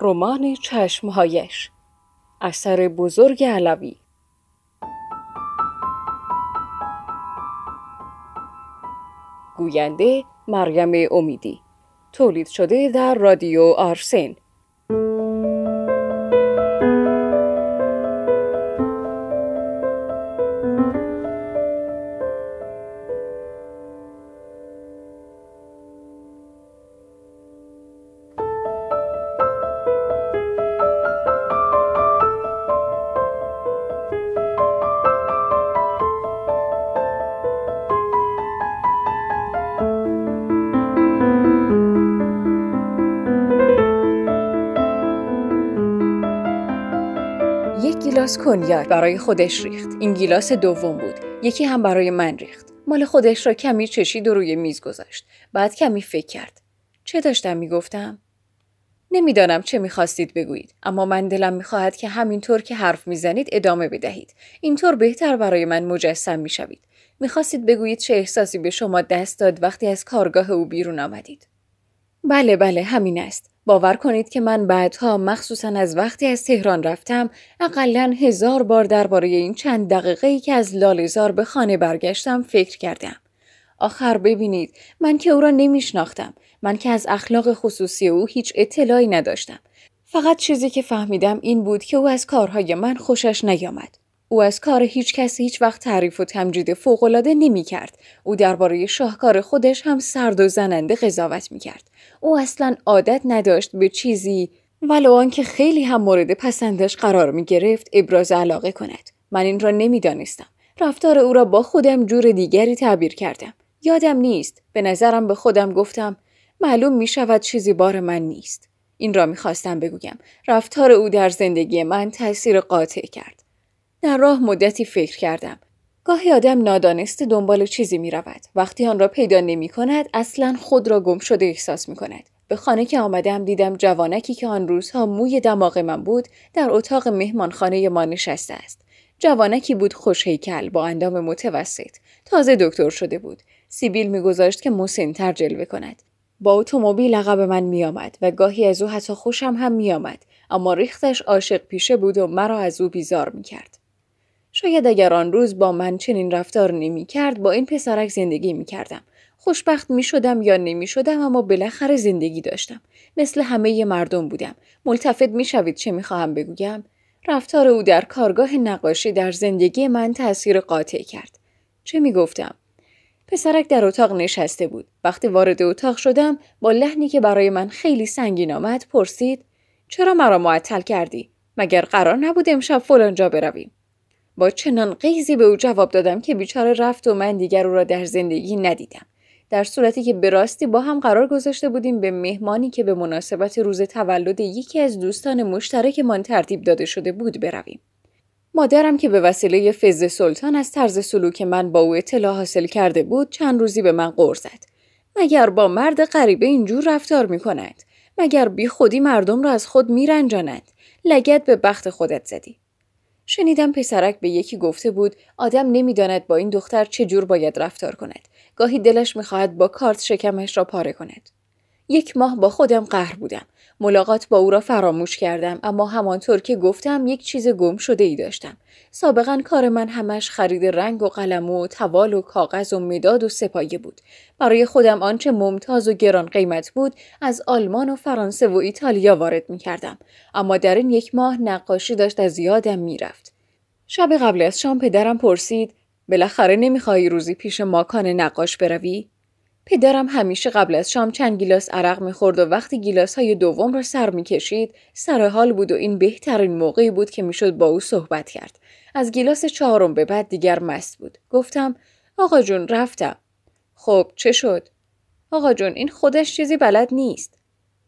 رمان چشمهایش. اثر بزرگ علوی. گوینده مریم امیدی. تولید شده در رادیو آرسن. گیلاس کنیاک برای خودش ریخت. این گیلاس دوم بود. یکی هم برای من ریخت. مال خودش را کمی چشید و روی میز گذاشت. بعد کمی فکر کرد. چه داشتم می‌گفتم؟ نمی‌دانم چه می‌خواستید بگویید اما من دلم می‌خواهد که همینطور که حرف می‌زنید ادامه بدهید اینطور بهتر برای من مجسم می‌شوید می‌خواستید بگویید چه احساسی به شما دست داد وقتی از کارگاه او بیرون آمدید بله بله همین است باور کنید که من بعدها مخصوصا از وقتی از تهران رفتم اقلا هزار بار درباره این چند دقیقه ای که از لالزار به خانه برگشتم فکر کردم. آخر ببینید من که او را نمیشناختم من که از اخلاق خصوصی او هیچ اطلاعی نداشتم فقط چیزی که فهمیدم این بود که او از کارهای من خوشش نیامد او از کار هیچ کسی هیچ وقت تعریف و تمجید فوقالعاده نمی کرد. او درباره شاهکار خودش هم سرد و زننده قضاوت می کرد. او اصلا عادت نداشت به چیزی ولو آنکه خیلی هم مورد پسندش قرار می گرفت ابراز علاقه کند. من این را نمی‌دانستم. رفتار او را با خودم جور دیگری تعبیر کردم. یادم نیست. به نظرم به خودم گفتم معلوم می شود چیزی بار من نیست. این را می‌خواستم بگویم. رفتار او در زندگی من تاثیر قاطع کرد. در راه مدتی فکر کردم. گاهی آدم نادانسته دنبال چیزی می رود. وقتی آن را پیدا نمی کند اصلا خود را گم شده احساس می کند. به خانه که آمدم دیدم جوانکی که آن روزها موی دماغ من بود در اتاق مهمانخانه ما نشسته است. جوانکی بود خوشهیکل با اندام متوسط. تازه دکتر شده بود. سیبیل میگذاشت که مسنتر جلوه کند. با اتومبیل عقب من میآمد و گاهی از او حتی خوشم هم میآمد اما ریختش عاشق پیشه بود و مرا از او بیزار می‌کرد شاید اگر آن روز با من چنین رفتار نمی کرد با این پسرک زندگی می کردم. خوشبخت می شدم یا نمی شدم اما بالاخره زندگی داشتم. مثل همه مردم بودم. ملتفت می شوید چه می خواهم بگویم؟ رفتار او در کارگاه نقاشی در زندگی من تأثیر قاطع کرد. چه می گفتم؟ پسرک در اتاق نشسته بود. وقتی وارد اتاق شدم با لحنی که برای من خیلی سنگین آمد پرسید چرا مرا معطل کردی؟ مگر قرار نبود امشب فلانجا برویم؟ با چنان قیزی به او جواب دادم که بیچاره رفت و من دیگر او را در زندگی ندیدم. در صورتی که به راستی با هم قرار گذاشته بودیم به مهمانی که به مناسبت روز تولد یکی از دوستان مشترکمان ترتیب داده شده بود برویم. مادرم که به وسیله فز سلطان از طرز سلوک من با او اطلاع حاصل کرده بود چند روزی به من غور زد. مگر با مرد غریبه اینجور رفتار می کند؟ مگر بی خودی مردم را از خود می رنجاند؟ لگت به بخت خودت زدی. شنیدم پسرک به یکی گفته بود آدم نمی‌داند با این دختر چه جور باید رفتار کند. گاهی دلش می‌خواهد با کارت شکمش را پاره کند. یک ماه با خودم قهر بودم. ملاقات با او را فراموش کردم اما همانطور که گفتم یک چیز گم شده ای داشتم. سابقا کار من همش خرید رنگ و قلم و توال و کاغذ و مداد و سپایه بود. برای خودم آنچه ممتاز و گران قیمت بود از آلمان و فرانسه و ایتالیا وارد می کردم. اما در این یک ماه نقاشی داشت از یادم می‌رفت. شب قبل از شام پدرم پرسید بالاخره نمی‌خواهی روزی پیش ماکان نقاش بروی؟ پدرم همیشه قبل از شام چند گیلاس عرق می‌خورد و وقتی گیلاس های دوم را سر می‌کشید سر حال بود و این بهترین موقعی بود که می‌شد با او صحبت کرد. از گیلاس چهارم به بعد دیگر مست بود. گفتم آقا جون رفتم. خب چه شد؟ آقا جون این خودش چیزی بلد نیست.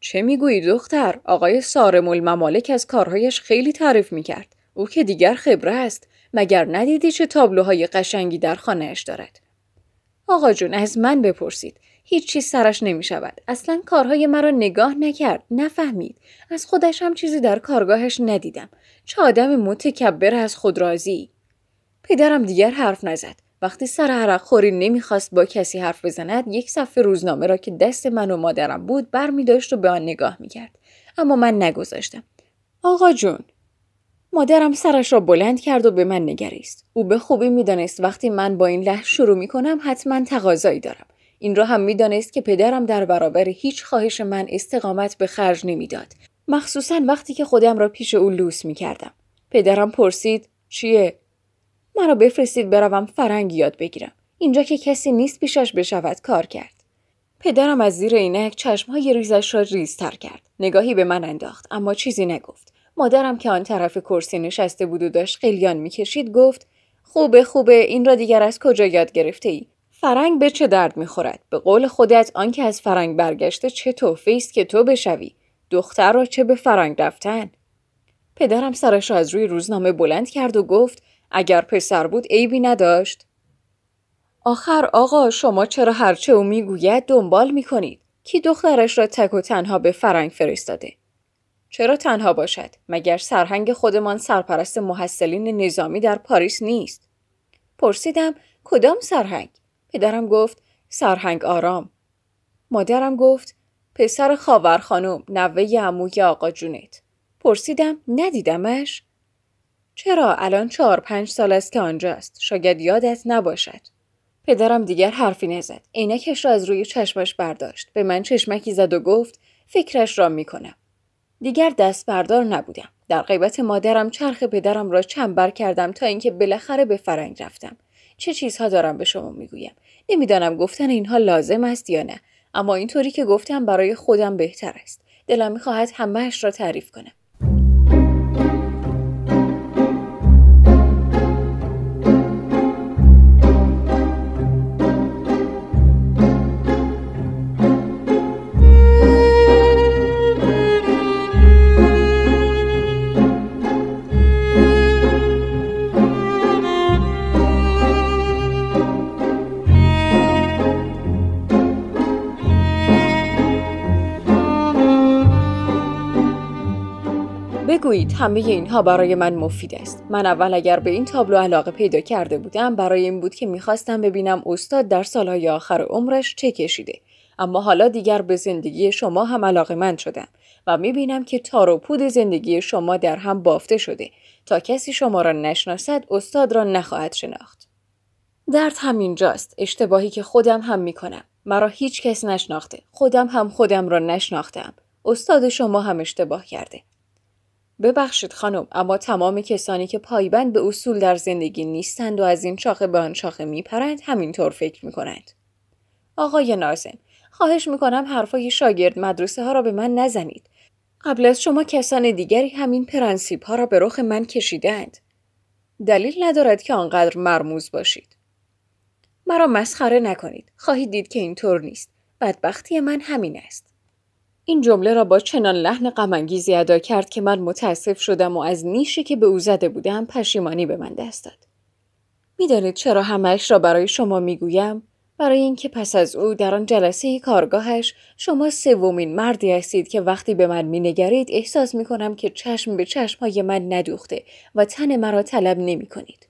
چه می‌گویی دختر؟ آقای سارم الممالک از کارهایش خیلی تعریف می‌کرد. او که دیگر خبره است. مگر ندیدی چه تابلوهای قشنگی در خانهاش دارد؟ آقا جون از من بپرسید. هیچ چیز سرش نمی شود. اصلا کارهای مرا نگاه نکرد. نفهمید. از خودش هم چیزی در کارگاهش ندیدم. چه آدم متکبر از خود راضی. پدرم دیگر حرف نزد. وقتی سر عرق خوری نمی‌خواست با کسی حرف بزند یک صفحه روزنامه را که دست من و مادرم بود بر می داشت و به آن نگاه می کرد. اما من نگذاشتم آقا جون مادرم سرش را بلند کرد و به من نگریست او به خوبی می‌دانست وقتی من با این لح شروع می کنم حتما تقاضایی دارم این را هم می‌دانست که پدرم در برابر هیچ خواهش من استقامت به خرج نمی‌داد مخصوصا وقتی که خودم را پیش او لوس می کردم. پدرم پرسید چیه؟ مرا بفرستید بروم فرنگ یاد بگیرم. اینجا که کسی نیست پیشش بشود کار کرد. پدرم از زیر عینک چشمهای ریزش را ریزتر کرد. نگاهی به من انداخت اما چیزی نگفت. مادرم که آن طرف کرسی نشسته بود و داشت قلیان می‌کشید گفت خوبه خوبه این را دیگر از کجا یاد گرفته ای؟ فرنگ به چه درد می‌خورد؟ به قول خودت آنکه از فرنگ برگشته چه تحفه است که تو بشوی؟ دختر را چه به فرنگ رفتن؟ پدرم سرش را از روی روزنامه بلند کرد و گفت اگر پسر بود عیبی نداشت. آخر آقا شما چرا هرچه او می‌گوید دنبال می‌کنید؟ کی دخترش را تک و تنها به فرنگ فرستاده؟ چرا تنها باشد؟ مگر سرهنگ خودمان سرپرست محصلین نظامی در پاریس نیست؟ پرسیدم کدام سرهنگ؟ پدرم گفت سرهنگ آرام. مادرم گفت پسر خاور خانم نوه عموی آقا جونت. پرسیدم ندیدمش؟ چرا الان چهار پنج سال است که آنجاست شاید یادت نباشد پدرم دیگر حرفی نزد عینکش را از روی چشمش برداشت به من چشمکی زد و گفت فکرش را می‌کنم دیگر دست بردار نبودم. در غیبت مادرم چرخ پدرم را چنبر کردم تا اینکه بالاخره به فرنگ رفتم. چه چیزها دارم به شما می‌گویم؟ نمی‌دانم گفتن اینها لازم است یا نه اما اینطوری که گفتم برای خودم بهتر است. دلم می‌خواهد همهاش را تعریف کنم. بگویید همه اینها برای من مفید است. من اول اگر به این تابلو علاقه پیدا کرده بودم برای این بود که می‌خواستم ببینم استاد در سالهای آخر عمرش چه کشیده. اما حالا دیگر به زندگی شما هم علاقه من شدم و می‌بینم که تار و پود زندگی شما در هم بافته شده تا کسی شما را نشناسد استاد را نخواهد شناخت. درد همینجاست. اشتباهی که خودم هم می‌کنم. مرا هیچ کس نشناخته. خودم هم خودم را نشناختم. استاد شما هم اشتباه کرده. ببخشید خانم اما تمام کسانی که پایبند به اصول در زندگی نیستند و از این شاخه به آن شاخه میپرند همینطور فکر می‌کنند. آقای نازم خواهش می‌کنم حرفای شاگرد مدرسه ها را به من نزنید. قبل از شما کسان دیگری همین پرنسیب ها را به رخ من کشیدند. دلیل ندارد که آنقدر مرموز باشید. مرا مسخره نکنید. خواهید دید که اینطور نیست. بدبختی من همین است. این جمله را با چنان لحن غمانگیزی ادا کرد که من متاسف شدم و از نیشی که به او زده بودم پشیمانی به من دست داد. می‌دانید چرا همش را برای شما می‌گویم؟ برای اینکه پس از او در آن جلسه کارگاهش شما سومین مردی هستید که وقتی به من مینگرید احساس می‌کنم که چشم به چشم های من ندوخته و تن مرا طلب نمی کنید.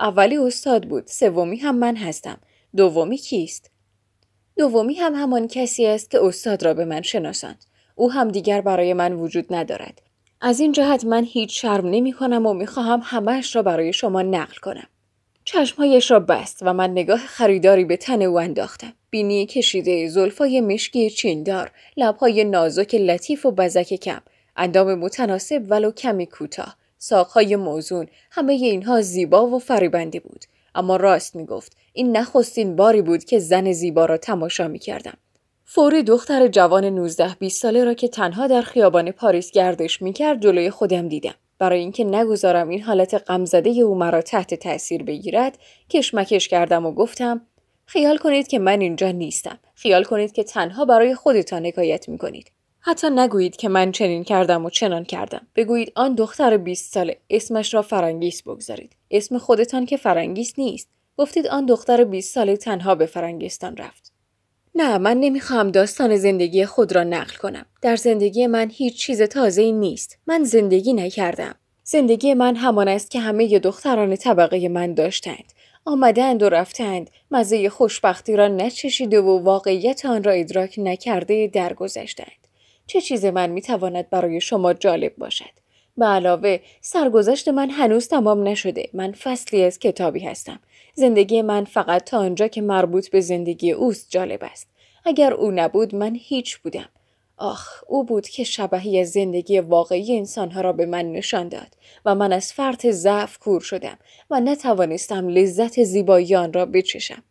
اولی استاد بود، سومی هم من هستم. دومی کیست؟ دومی هم همان کسی است که استاد را به من شناساند. او هم دیگر برای من وجود ندارد. از این جهت من هیچ شرم نمی کنم و می خواهم را برای شما نقل کنم. چشمهایش را بست و من نگاه خریداری به تن او انداختم. بینی کشیده زلفای مشکی چیندار لبهای نازک لطیف و بزک کم اندام متناسب ولو کمی کوتاه ساقهای موزون همه اینها زیبا و فریبنده بود. اما راست می گفت این نخستین باری بود که زن زیبا را تماشا می کردم. فوری دختر جوان 19 20 ساله را که تنها در خیابان پاریس گردش می کرد جلوی خودم دیدم. برای اینکه نگذارم این حالت غمزده او مرا تحت تاثیر بگیرد کشمکش کردم و گفتم خیال کنید که من اینجا نیستم خیال کنید که تنها برای خودتان حکایت می کنید حتی نگویید که من چنین کردم و چنان کردم بگویید آن دختر 20 ساله اسمش را فرنگیس بگذارید اسم خودتان که فرنگیس نیست گفتید آن دختر 20 ساله تنها به فرنگستان رفت. نه من نمی‌خواهم داستان زندگی خود را نقل کنم. در زندگی من هیچ چیز تازه نیست. من زندگی نکردم. زندگی من همان است که همه دختران طبقه من داشتند. آمدند و رفتند مزه خوشبختی را نچشیده و واقعیت آن را ادراک نکرده درگذشتند چه چیز من می‌تواند برای شما جالب باشد؟ به علاوه سرگذشت من هنوز تمام نشده. من فصلی از کتابی هستم. زندگی من فقط تا آنجا که مربوط به زندگی اوست جالب است. اگر او نبود من هیچ بودم. آخ او بود که شبهی از زندگی واقعی انسانها را به من نشان داد و من از فرط ضعف کور شدم و نتوانستم لذت زیبایی آن را بچشم.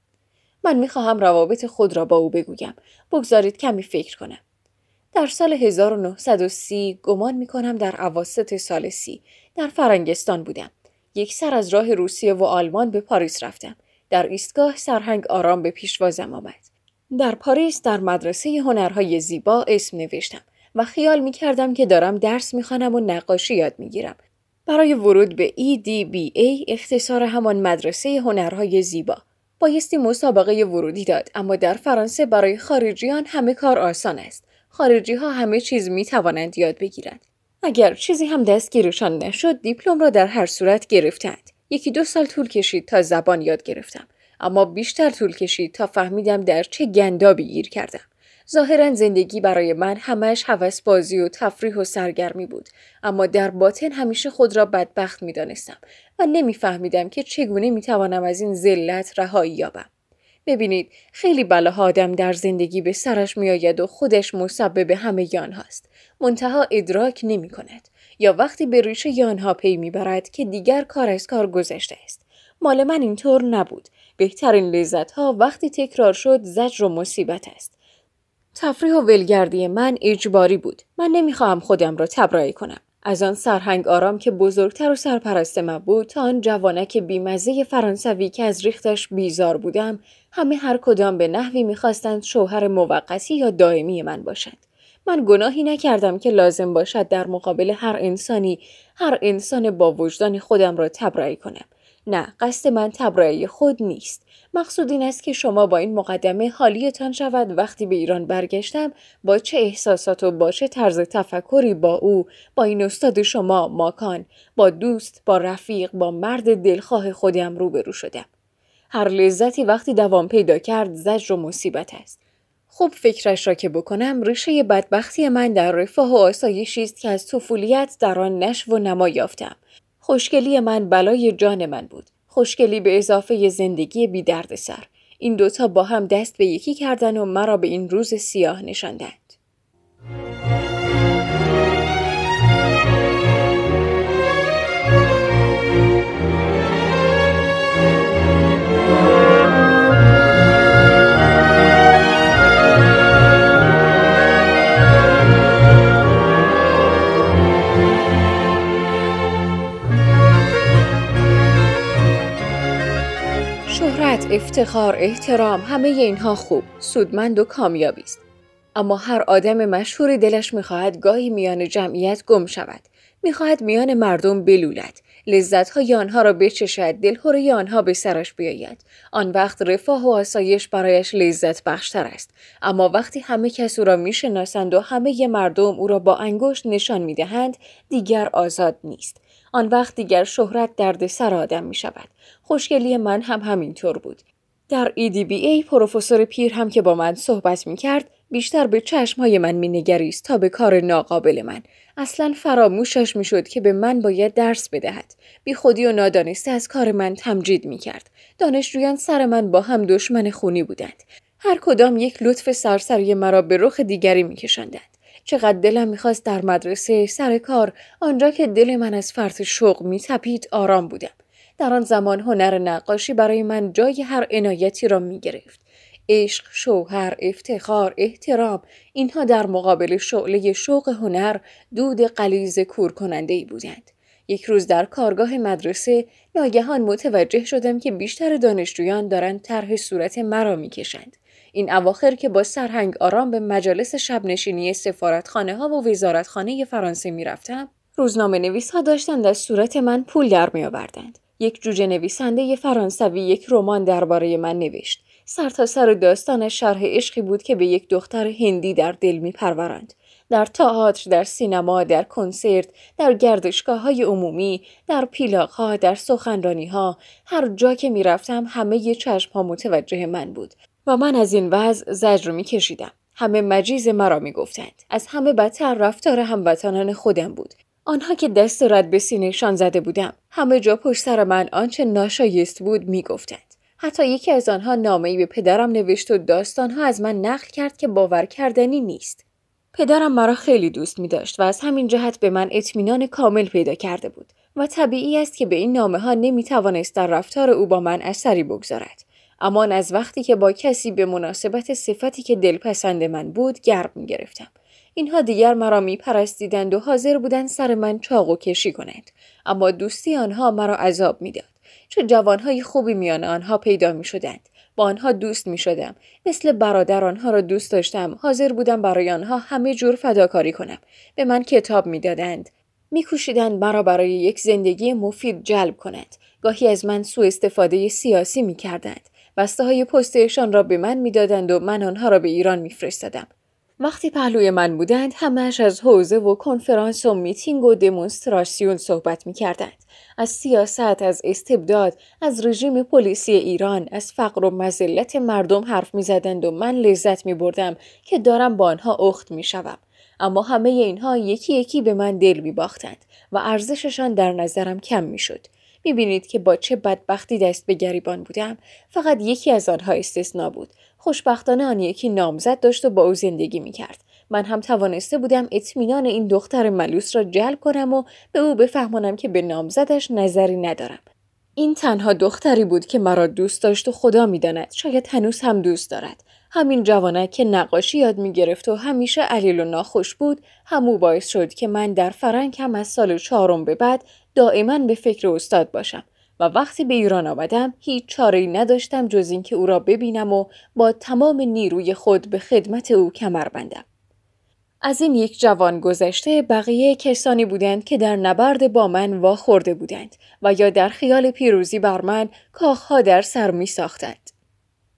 من می‌خواهم روابط خود را با او بگویم. بگذارید کمی فکر کنم. در سال 1930 گمان می کنم در عواست سال سی در فرنگستان بودم. یک سر از راه روسیه و آلمان به پاریس رفتم. در ایستگاه سرهنگ آرام به پیشوازم آمد. در پاریس در مدرسه هنرهای زیبا اسم نوشتم و خیال می کردم که دارم درس می و نقاشی یاد می گیرم. برای ورود به EDBA اختصار همان مدرسه هنرهای زیبا. بایستی مسابقه ورودی داد اما در فرانسه برای خارجیان همه کار آسان است. خارجی ها همه چیز می توانند یاد بگیرند. اگر چیزی هم دستگیرشان نشد دیپلم را در هر صورت گرفتند. یکی دو سال طول کشید تا زبان یاد گرفتم. اما بیشتر طول کشید تا فهمیدم در چه گندابی گیر کردم. ظاهرا زندگی برای من همش هوس بازی و تفریح و سرگرمی بود اما در باطن همیشه خود را بدبخت می دانستم و نمیفهمیدم که چگونه می توانم از این ذلت رهایی یابم. ببینید خیلی بلاها آدم در زندگی به سرش میآید و خودش مسبب همه یان هاست. منتها ادراک نمی کند. یا وقتی به ریشه یانها پی می‌برد که دیگر کار از کار گذشته است. مال من اینطور نبود. بهترین لذت ها وقتی تکرار شد زجر و مصیبت است. تفریح و ولگردی من اجباری بود. من نمی‌خواهم خودم را تبرئه کنم. از آن سرهنگ آرام که بزرگتر و سرپرست من بود تا آن جوانک بیمزه فرانسوی که از ریختش بیزار بودم همه هر کدام به نحوی می‌خواستند شوهر موقتی یا دائمی من باشند من گناهی نکردم که لازم باشد در مقابل هر انسانی هر انسان با وجدان خودم را تبرئه کنم. نه قصد من تبرئه خود نیست. مقصود این است که شما با این مقدمه حالیتان شود. وقتی به ایران برگشتم با چه احساسات و با چه طرز تفکری با او با این استاد شما ماکان با دوست با رفیق با مرد دلخواه خودم روبرو شدم. هر لذتی وقتی دوام پیدا کرد زجر و مصیبت است. خوب فکرش را که بکنم ریشه بدبختی من در رفاه و آسایشی است که از طفولیت در آن نشو و نما یافتم خوشگلی من بلای جان من بود خوشگلی به اضافه زندگی بی درد سر. این دوتا با هم دست به یکی کردن و مرا به این روز سیاه نشاندند. افتخار، احترام همه اینها خوب، سودمند و کامیابی است. اما هر آدم مشهوری دلش می‌خواهد گاهی میان جمعیت گم شود. می‌خواهد میان مردم بلولد. لذتهای آنها را بچشد دلخوری آنها به سرش بیاید آن وقت رفاه و آسایش برایش لذت بخشتر است اما وقتی همه کس او را می‌شناسند و همه مردم او را با انگشت نشان می‌دهند دیگر آزاد نیست آن وقت دیگر شهرت درد سر آدم می شود. خوشگلی من هم همینطور بود. در EDBA پروفسور پیر هم که با من صحبت می کرد بیشتر به های من می نگریست تا به کار ناقابل من. اصلا فراموشش می شد که به من باید درس بدهد. بی خودی و نادانسته از کار من تمجید می کرد. دانشجویان سر من با هم دشمن خونی بودند. هر کدام یک لطف سرسری مرا به رخ دیگری می کشندند. چقدر دلم می‌خواست در مدرسه سر کار آنجا که دل من از فرط شوق میتپید آرام بودم در آن زمان هنر نقاشی برای من جای هر عنایتی را می‌گرفت عشق، شوهر، افتخار، احترام اینها در مقابل شعله شوق هنر دود قلیز کور کننده ای بودند. یک روز در کارگاه مدرسه ناگهان متوجه شدم که بیشتر دانشجویان دارند طرح صورت مرا می‌کشند. این اواخر که با سرهنگ آرام به مجالس شبنشینی سفارتخانه ها و وزارتخانه فرانسه می‌رفتم روزنامه نویس ها داشتند از صورت من پول در می آوردند. یک جوجه نویسنده فرانسوی یک رمان درباره من نوشت. سرتاسر سر داستان شرح عشقی بود که به یک دختر هندی در دل می پرورند. در تئاتر، در سینما، در کنسرت، در گردشگاه های عمومی، در پیلاق ها، در سخنرانی ها، هر جا که می رفتم همه چشم ها متوجه من بود و من از این وضع زجر می کشیدم. همه مجیز مرا می‌گفتند از همه بدتر رفتار هموطنان خودم بود آنها که دست رد به سینهشان زده بودم همه جا پشت سر من آنچه ناشایست بود می‌گفتند حتی یکی از آنها نامهای به پدرم نوشت و داستانها از من نقل کرد که باور کردنی نیست پدرم مرا خیلی دوست می داشت و از همین جهت به من اطمینان کامل پیدا کرده بود و طبیعی است که به این نامه ها نمی توانست در رفتار او با من اثری بگذارد. اما از وقتی که با کسی به مناسبت صفتی که دلپسند من بود گرم می گرفتم. اینها دیگر مرا می پرستیدند و حاضر بودند سر من چاق و کشی کنند. اما دوستی آنها مرا عذاب می‌داد. چون جوانهای خوبی میان آنها پیدا می شدند. با آنها دوست می شدم. مثل برادر آنها را دوست داشتم. حاضر بودم برای آنها همه جور فداکاری کنم. به من کتاب می دادند. می کوشیدند مرا برای یک زندگی مفید جلب کند. گاهی از من سوء استفاده سیاسی می کردند. بسته های پستشان را به من می‌دادند و من آنها را به ایران میفرستادم. وقتی پهلوی من بودند همش از حوزه و کنفرانس و میتینگ و دمونستراسیون صحبت می کردند. از سیاست، از استبداد، از رژیم پلیسی ایران، از فقر و مزلت مردم حرف می زدند و من لذت می بردم که دارم با آنها اخت می شوم. اما همه اینها یکی یکی به من دل می باختند و ارزششان در نظرم کم می شد. می بینید که با چه بدبختی دست به گریبان بودم فقط یکی از آنها استثنا بود خوشبختانه آن یکی نامزد داشت و با او زندگی می کرد. من هم توانسته بودم اطمینان این دختر ملوس را جلب کنم و به او بفهمانم که به نامزدش نظری ندارم. این تنها دختری بود که مرا دوست داشت و خدا می‌داند شاید هنوز هم دوست دارد. همین جوانک که نقاشی یاد می گرفت و همیشه علیل و ناخوش بود همو باعث شد که من در فرنگ هم از سال چهارم به بعد دائما به فکر استاد باشم و وقتی به ایران آمدم هیچ چاره نداشتم جز اینکه او را ببینم و با تمام نیروی خود به خدمت او کمر بندم. از این یک جوان گذشته بقیه کسانی بودند که در نبرد با من واخورده بودند و یا در خیال پیروزی بر من کاخها در سر می ساختند.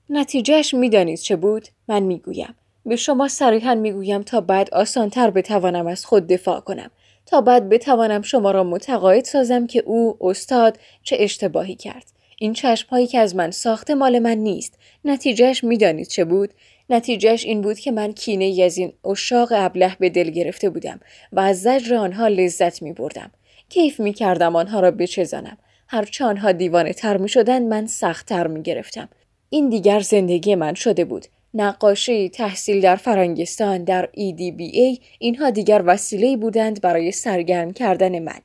نتیجهش می‌دانید چه بود؟ من می‌گویم. به شما صریحا می‌گویم تا بعد آسانتر بتوانم از خود دفاع کنم. تا بعد بتوانم شما را متقاعد سازم که او استاد چه اشتباهی کرد. این چشم هایی که از من ساخته مال من نیست. نتیجهش می‌دانید چه بود؟ نتیجهش این بود که من کینه ای از این اشاق ابله به دل گرفته بودم و از زجر آنها لذت می بردم. کیف می کردم آنها را بچزانم. هرچه آنها دیوانه تر می شدن من سخت تر می گرفتم. این دیگر زندگی من شده بود. نقاشی، تحصیل در فرنگستان، در EDBA اینها دیگر وسیله بودند برای سرگرم کردن من.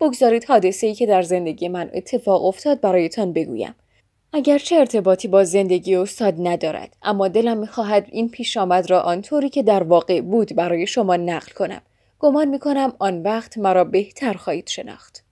بگذارید حادثه‌ای که در زندگی من اتفاق افتاد برایتان بگویم. اگرچه ارتباطی با زندگی استاد ندارد اما دلم می‌خواهد این پیش آمد را آنطوری که در واقع بود برای شما نقل کنم گمان می‌کنم آن وقت مرا بهتر خواهید شناخت